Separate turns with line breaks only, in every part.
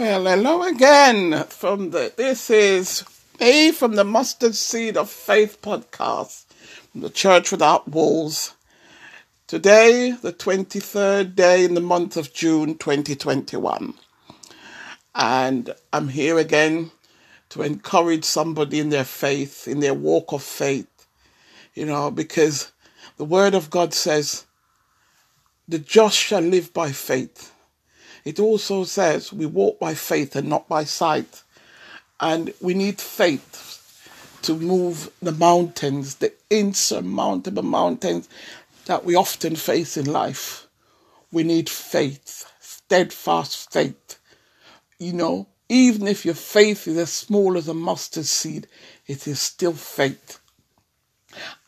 Well, hello again from the this is me from the Mustard Seed of Faith podcast from the Church Without Walls. Today, the 23rd day in the month of June 2021. And I'm here again to encourage somebody in their faith, in their walk of faith, you know, because the Word of God says, the just shall live by faith. It also says we walk by faith and not by sight. And we need faith to move the mountains, the insurmountable mountains that we often face in life. We need faith, steadfast faith. You know, even if your faith is as small as a mustard seed, it is still faith.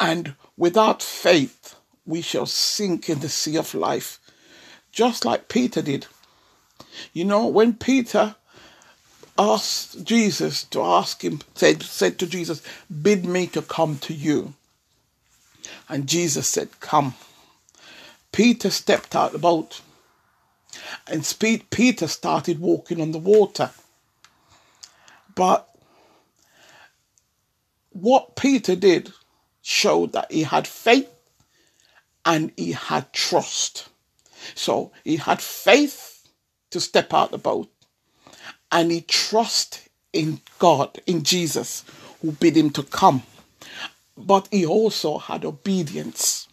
And without faith, we shall sink in the sea of life, just like Peter did. You know, when Peter asked Jesus to ask him, said, said to Jesus, Bid me to come to you. And Jesus said, Come. Peter stepped out the boat. And Peter started walking on the water. But what Peter did showed that he had faith and he had trust. So he had faith to step out the boat. And he trusted in God, in Jesus, who bid him to come. But he also had obedience.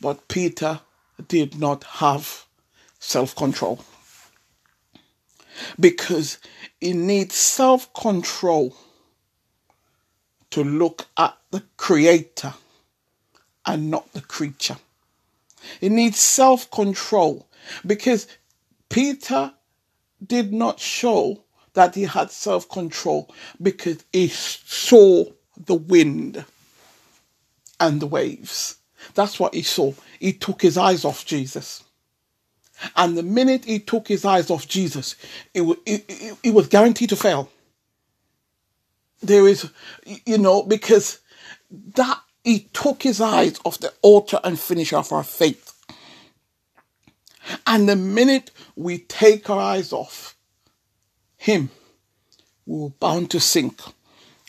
But Peter did not have self control. Because he needs self control to look at the Creator and not the creature. It needs self control because Peter did not show that he had self control because he saw the wind and the waves. That's what he saw. He took his eyes off Jesus. And the minute he took his eyes off Jesus, it was guaranteed to fail. There is, you know, because that he took his eyes off the altar and finisher of our faith. And the minute we take our eyes off Him, we're bound to sink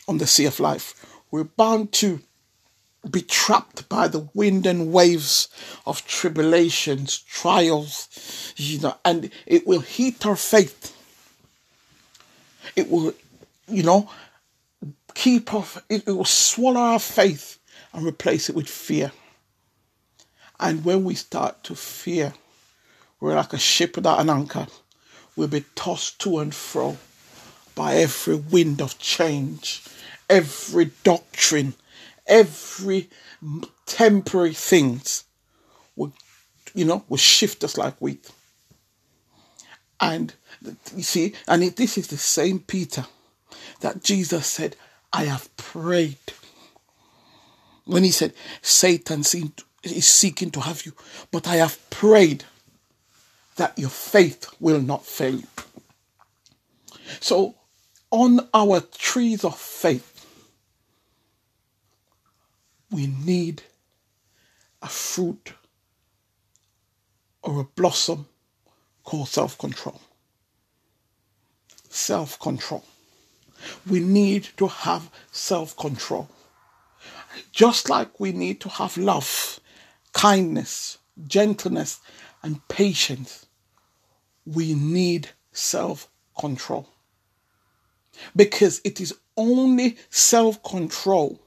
on the sea of life. We're bound to be trapped by the wind and waves of tribulations, trials, you know, and it will heat our faith. It will, you know, keep off, it will swallow our faith and replace it with fear. And when we start to fear, we're like a ship without an anchor. We'll be tossed to and fro by every wind of change, every doctrine, every temporary things will, you know, will shift us like wheat. And you see, and it, this is the same Peter that Jesus said, I have prayed. When he said, Satan is seeking to have you, but I have prayed that your faith will not fail you. So, on our trees of faith, we need a fruit or a blossom called self control. Self control. We need to have self control. Just like we need to have love, kindness, gentleness, and patience we need self control. Because it is only self control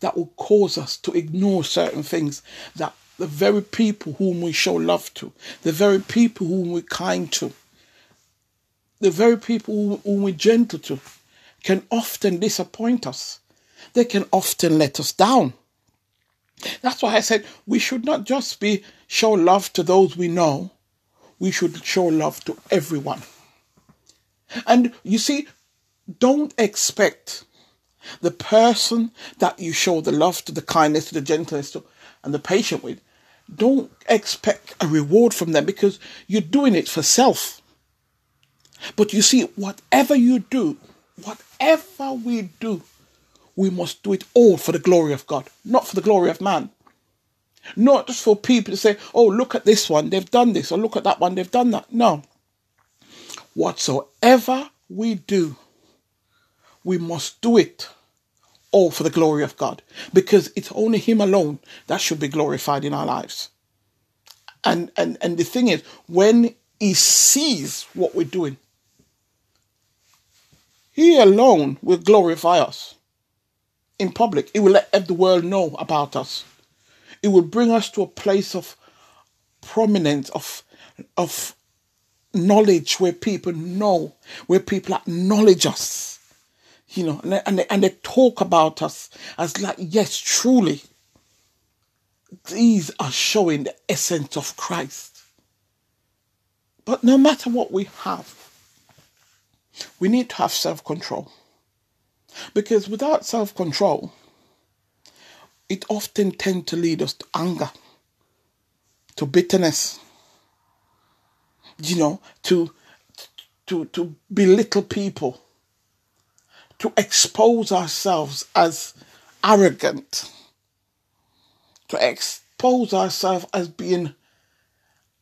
that will cause us to ignore certain things that the very people whom we show love to, the very people whom we're kind to, the very people whom we're gentle to, can often disappoint us. They can often let us down. That's why I said we should not just be show love to those we know, we should show love to everyone. And you see, don't expect the person that you show the love to, the kindness to, the gentleness to, and the patience with, don't expect a reward from them because you're doing it for self. But you see, whatever you do, whatever we do, we must do it all for the glory of God, not for the glory of man. Not just for people to say, oh, look at this one, they've done this, or look at that one, they've done that. No. whatsoever we do, we must do it all for the glory of God because it's only Him alone that should be glorified in our lives. And, and, and the thing is, when He sees what we're doing, He alone will glorify us in public. He will let the world know about us. It will bring us to a place of prominence, of, of knowledge where people know, where people acknowledge us you know, and they, and they, and they talk about us as like, yes, truly, these are showing the essence of Christ. But no matter what we have, we need to have self control. Because without self control, it often tends to lead us to anger, to bitterness, you know, to to to belittle people to expose ourselves as arrogant, to expose ourselves as being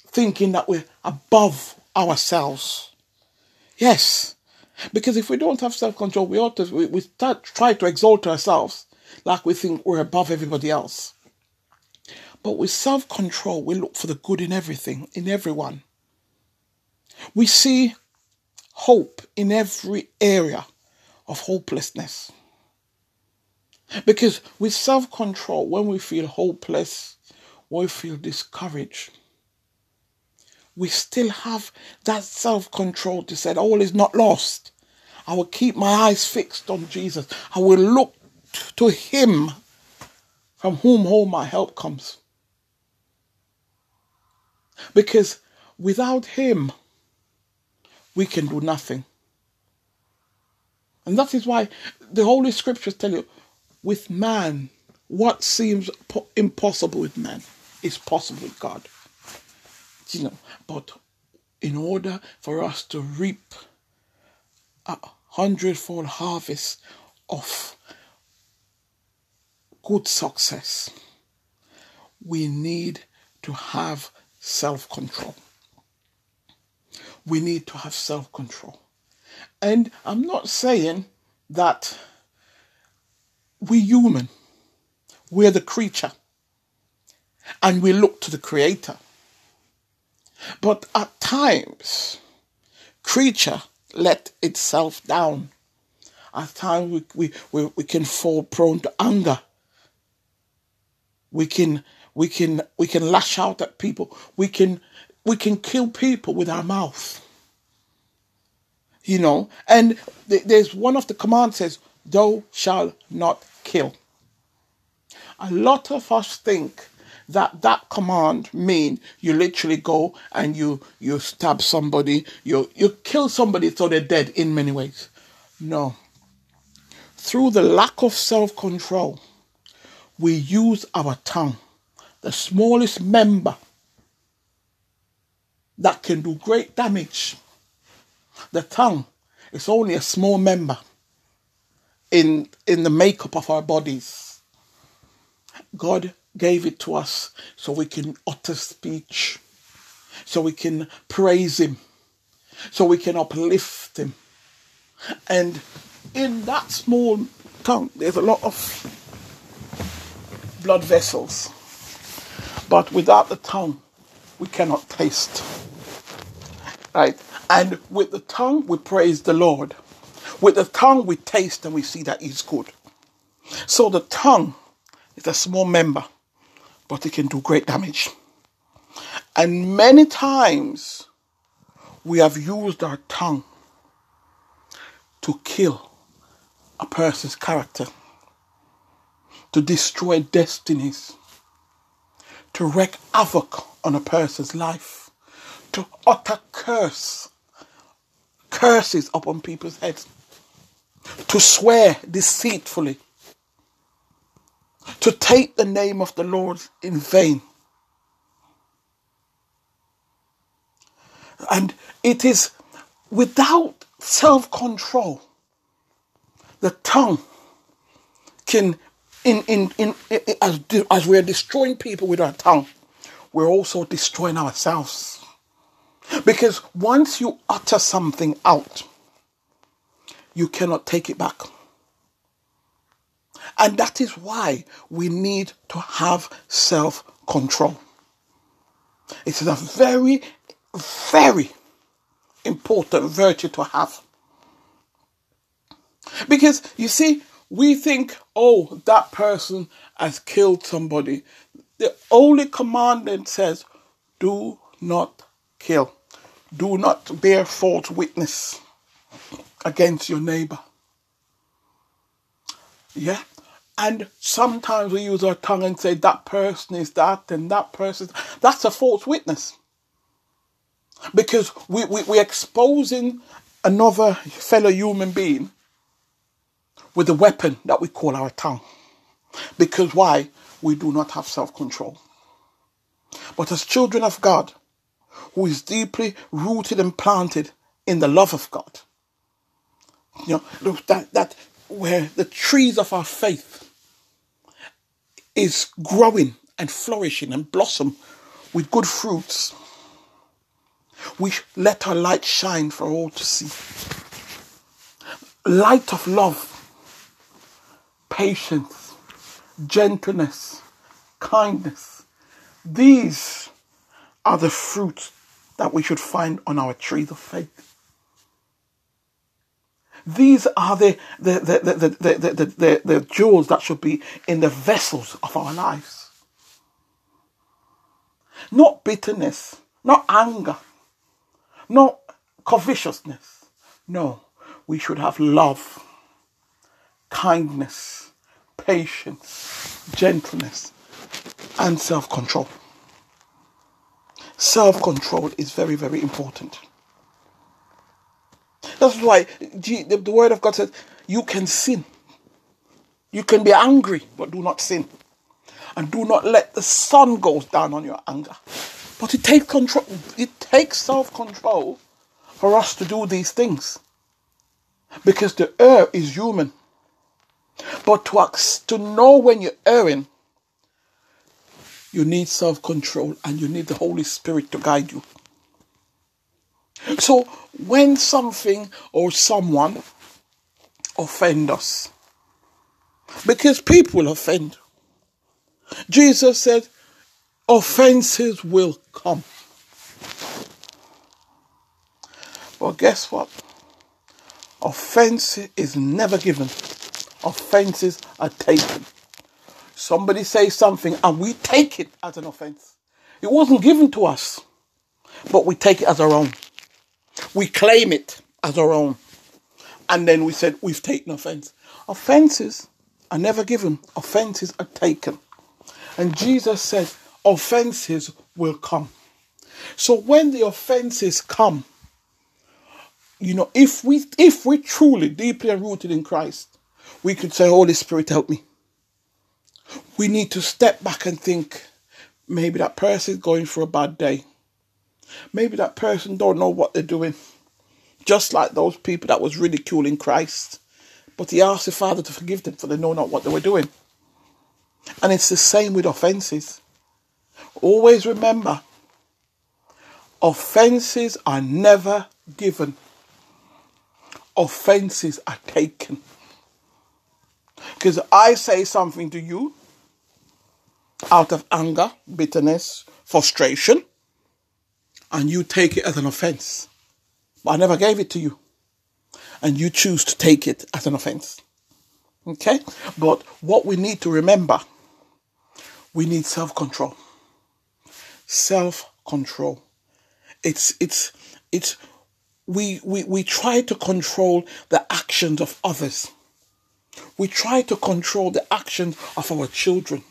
thinking that we're above ourselves. Yes, because if we don't have self control, we ought to we, we start try to exalt ourselves like we think we're above everybody else. But with self control, we look for the good in everything, in everyone. We see hope in every area of hopelessness. Because with self control, when we feel hopeless, when we feel discouraged, we still have that self control to say, all is not lost. I will keep my eyes fixed on Jesus. I will look to Him from whom all my help comes. Because without Him, we can do nothing. And that is why the Holy Scriptures tell you with man, what seems impossible with man is possible with God. You know, but in order for us to reap a hundredfold harvest of good success, we need to have self control. We need to have self control. And I'm not saying that we're human, we're the creature, and we look to the Creator. But at times, creature let itself down. At times, we, we, we, we can fall prone to anger. We can we can we can lash out at people. We can we can kill people with our mouth you know. And th- there's one of the commands says, "Thou shall not kill." A lot of us think that that command mean you literally go and you you stab somebody, you you kill somebody so they're dead in many ways. No. Through the lack of self-control, we use our tongue, the smallest member that can do great damage the tongue is only a small member in, in the makeup of our bodies. God gave it to us so we can utter speech, so we can praise Him, so we can uplift Him. And in that small tongue, there's a lot of blood vessels. But without the tongue, we cannot taste. Right? And with the tongue, we praise the Lord. With the tongue, we taste and we see that He's good. So the tongue is a small member, but it can do great damage. And many times we have used our tongue to kill a person's character, to destroy destinies, to wreak havoc on a person's life, to utter curse curses upon people's heads, to swear deceitfully, to take the name of the Lord in vain. And it is without self control, the tongue can, in, in, in, in, as, as we're destroying people with our tongue, we're also destroying ourselves. Because once you utter something out, you cannot take it back. And that is why we need to have self control. It is a very, very important virtue to have. Because you see, we think, oh, that person has killed somebody. The only commandment says, do not kill. Do not bear false witness against your neighbor. Yeah? And sometimes we use our tongue and say that person is that and that person. That's a false witness. Because we, we, we're exposing another fellow human being with the weapon that we call our tongue. Because why? We do not have self control. But as children of God, who is deeply rooted and planted in the love of God, you know, that, that where the trees of our faith is growing and flourishing and blossom with good fruits. We let our light shine for all to see. Light of love, patience, gentleness, kindness. These are the fruits that we should find on our trees of faith. These are the, the, the, the, the, the, the, the jewels that should be in the vessels of our lives. Not bitterness, not anger, not covetousness. No, we should have love, kindness, patience, gentleness, and self control. Self control is very, very important. That's why the, word of God says you can sin. You can be angry, but do not sin. And do not let the sun go down on your anger. But it takes control, it takes self-control for us to do these things. Because the earth is human. But to, to know when you're erring, you need self control and you need the Holy Spirit to guide you. So when something or someone offend us, because people offend, Jesus said, offenses will come. But guess what? Offense is never given. Offenses are taken. Somebody says something and we take it as an offense. It wasn't given to us, but we take it as our own. We claim it as our own. And then we said, we've taken offense. Offenses are never given, offenses are taken. And Jesus said, offenses will come. So when the offenses come, you know, if we if we truly deeply rooted in Christ, we could say, Holy Spirit, help me. We need to step back and think, maybe that person is going for a bad day. Maybe that person don't know what they're doing. Just like those people that was ridiculing Christ. But he asked the Father to forgive them for they know not what they were doing. And it's the same with offences. Always remember, offences are never given. Offences are taken. Because I say something to you out of anger, bitterness, frustration, and you take it as an offense. But I never gave it to you. And you choose to take it as an offense. Okay? But what we need to remember, we need self control. Self control. It's, it's, it's, we, we, we try to control the actions of others. We try to control the actions of our children.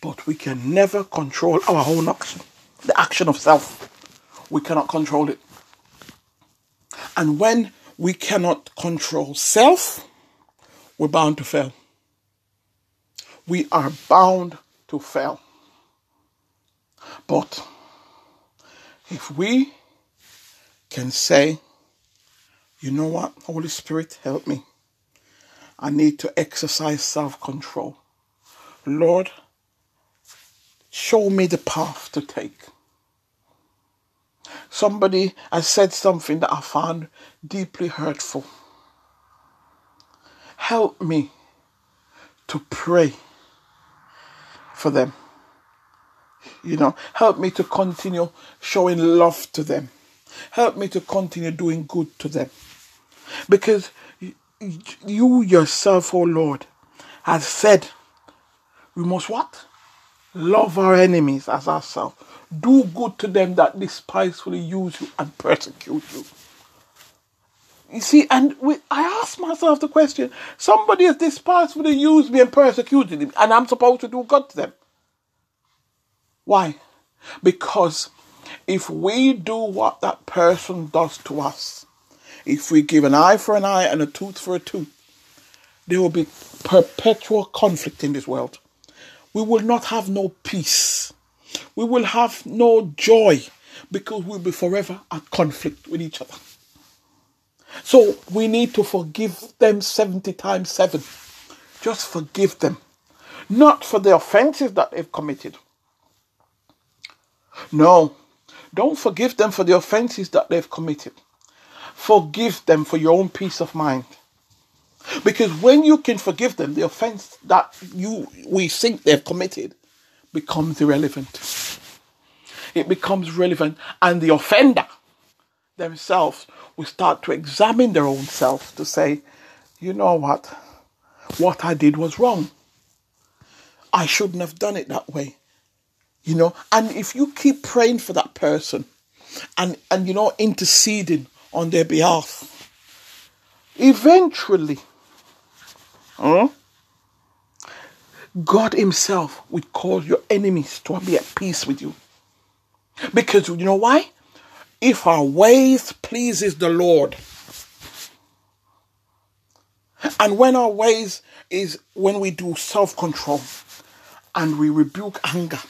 But we can never control our own action, the action of self. We cannot control it. And when we cannot control self, we're bound to fail. We are bound to fail. But if we can say, you know what, Holy Spirit, help me. I need to exercise self control. Lord, Show me the path to take. somebody has said something that I found deeply hurtful. Help me to pray for them. You know, help me to continue showing love to them. Help me to continue doing good to them. Because you yourself, oh Lord, has said we must what? Love our enemies as ourselves. Do good to them that despisefully use you and persecute you. You see, and we, I ask myself the question somebody has despisefully used me and persecuted me, and I'm supposed to do good to them. Why? Because if we do what that person does to us, if we give an eye for an eye and a tooth for a tooth, there will be perpetual conflict in this world. We will not have no peace. We will have no joy because we'll be forever at conflict with each other. So we need to forgive them 70 times 7. Just forgive them. Not for the offenses that they've committed. No, don't forgive them for the offenses that they've committed. Forgive them for your own peace of mind. Because when you can forgive them, the offense that you we think they've committed becomes irrelevant. It becomes relevant, and the offender themselves will start to examine their own self to say, you know what? What I did was wrong. I shouldn't have done it that way. You know, and if you keep praying for that person and, and you know, interceding on their behalf, eventually, huh, God Himself will cause your enemies to be at peace with you. Because you know why? If our ways pleases the Lord, and when our ways is when we do self-control and we rebuke anger,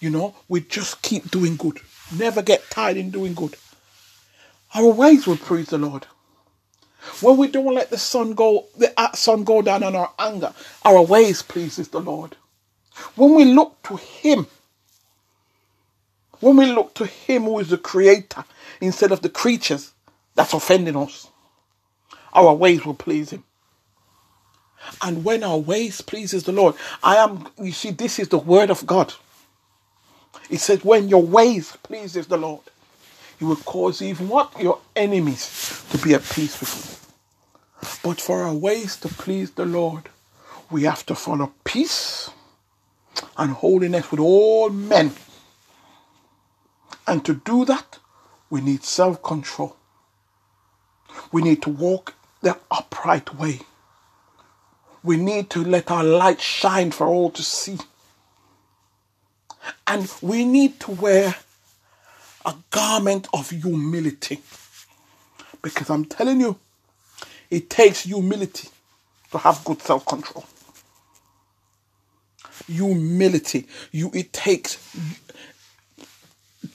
you know, we just keep doing good. Never get tired in doing good. Our ways will please the Lord. When we don't let the sun go, the uh, sun go down on our anger, our ways pleases the Lord. When we look to Him, when we look to Him who is the Creator instead of the creatures that's offending us, our ways will please Him. And when our ways pleases the Lord, I am. You see, this is the word of God. It says, when your ways pleases the Lord, He will cause even what? Your enemies to be at peace with you. But for our ways to please the Lord, we have to follow peace and holiness with all men. And to do that, we need self control. We need to walk the upright way. We need to let our light shine for all to see. And we need to wear a garment of humility. Because I'm telling you, it takes humility to have good self control. Humility. You it takes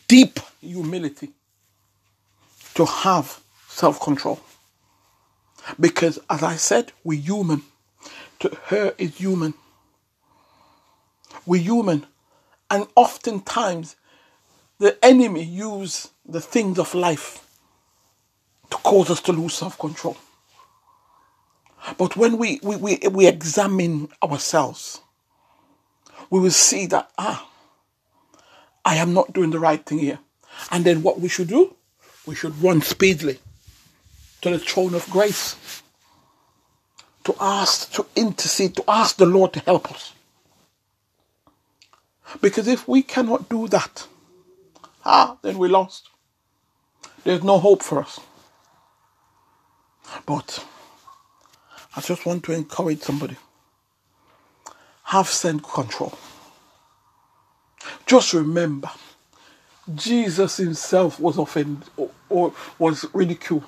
deep humility to have self control. Because as I said, we're human. To her is human. We're human. And oftentimes, the enemy use the things of life to cause us to lose self-control. But when we, we, we, we examine ourselves, we will see that, ah, I am not doing the right thing here. And then what we should do? We should run speedily to the throne of grace to ask, to intercede, to ask the Lord to help us. Because if we cannot do that, ah, then we lost. There's no hope for us. But I just want to encourage somebody. Have self control. Just remember, Jesus himself was offended or, or was ridiculed.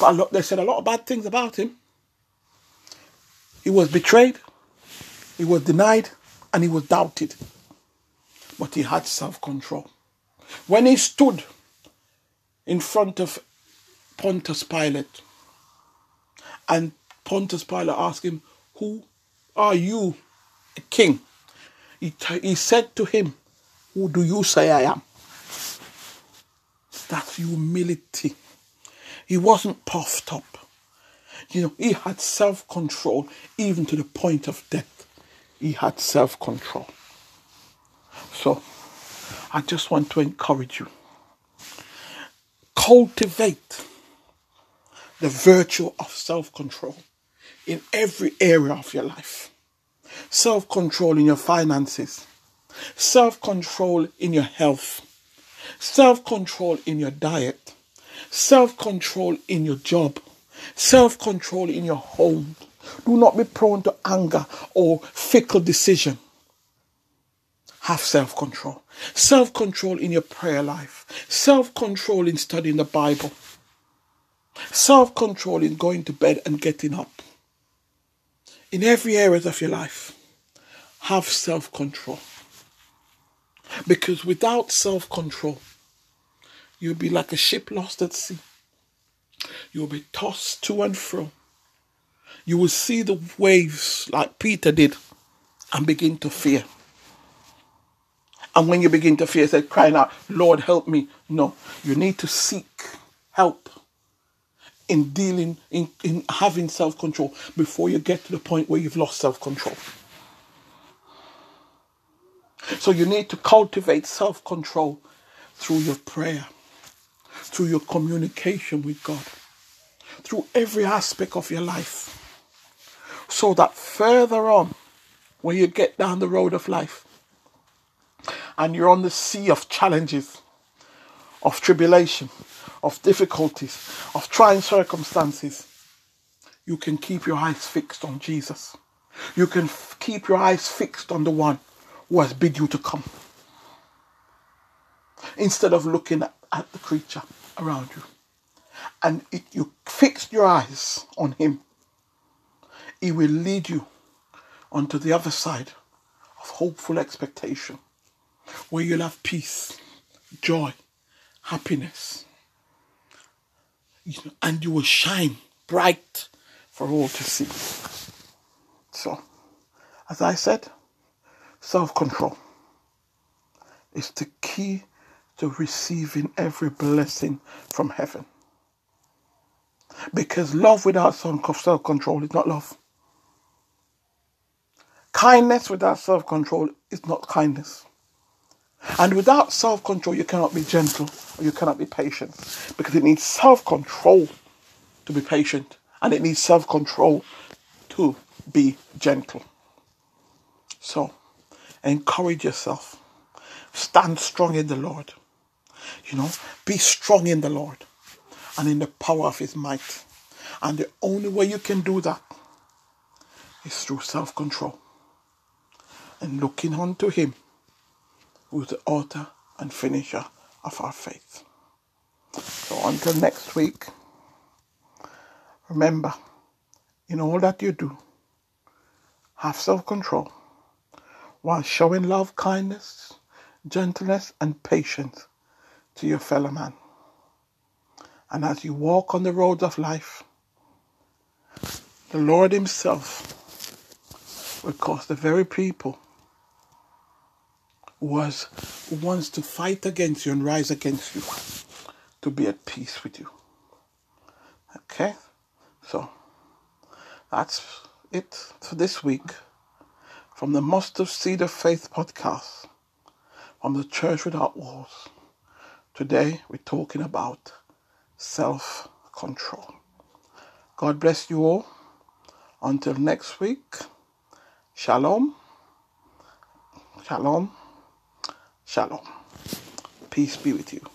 But lot, they said a lot of bad things about him. He was betrayed, he was denied, and he was doubted. But he had self control. When he stood in front of Pontius Pilate, and Pontius Pilate asked him, Who are you, a king? He, t- he said to him, Who do you say I am? That's humility. He wasn't puffed up. You know, he had self control even to the point of death. He had self control. So, I just want to encourage you. Cultivate the virtue of self control in every area of your life. Self control in your finances, self control in your health, self control in your diet, self control in your job, self control in your home. Do not be prone to anger or fickle decision. Have self control. Self control in your prayer life. Self control in studying the Bible. Self control in going to bed and getting up. In every area of your life, have self control. Because without self control, you'll be like a ship lost at sea. You'll be tossed to and fro. You will see the waves like Peter did and begin to fear. And when you begin to fear, say, crying out, Lord, help me. No, you need to seek help in dealing, in, in having self control before you get to the point where you've lost self control. So you need to cultivate self control through your prayer, through your communication with God, through every aspect of your life. So that further on, when you get down the road of life and you're on the sea of challenges, of tribulation, of difficulties, of trying circumstances, you can keep your eyes fixed on Jesus. You can f- keep your eyes fixed on the one who has bid you to come. Instead of looking at, the creature around you. And it, you fix your eyes on him. He will lead you onto the other side of hopeful expectation, where you'll have peace, joy, happiness, you know, and you will shine bright for all to see. So, as I said, Self control is the key to receiving every blessing from heaven. Because love without self control is not love. Kindness without self control is not kindness. And without self control, you cannot be gentle or you cannot be patient. Because it needs self control to be patient, and it needs self control to be gentle. So, encourage yourself. Stand strong in the Lord. You know, be strong in the Lord and in the power of His might. And the only way you can do that is through self control and looking unto Him who is the author and finisher of our faith. So until next week, remember, in all that you do, have self control while showing love, kindness, gentleness, and patience to your fellow man. And as you walk on the roads of life, the Lord Himself will cause the very people was, wants to fight against you and rise against you to be at peace with you. Okay? So, that's it for this week from the Mustard Seed of Faith podcast from the Church Without Walls. Today we're talking about self control. God bless you all. Until next week, Shalom, Shalom, Shalom. Peace be with you.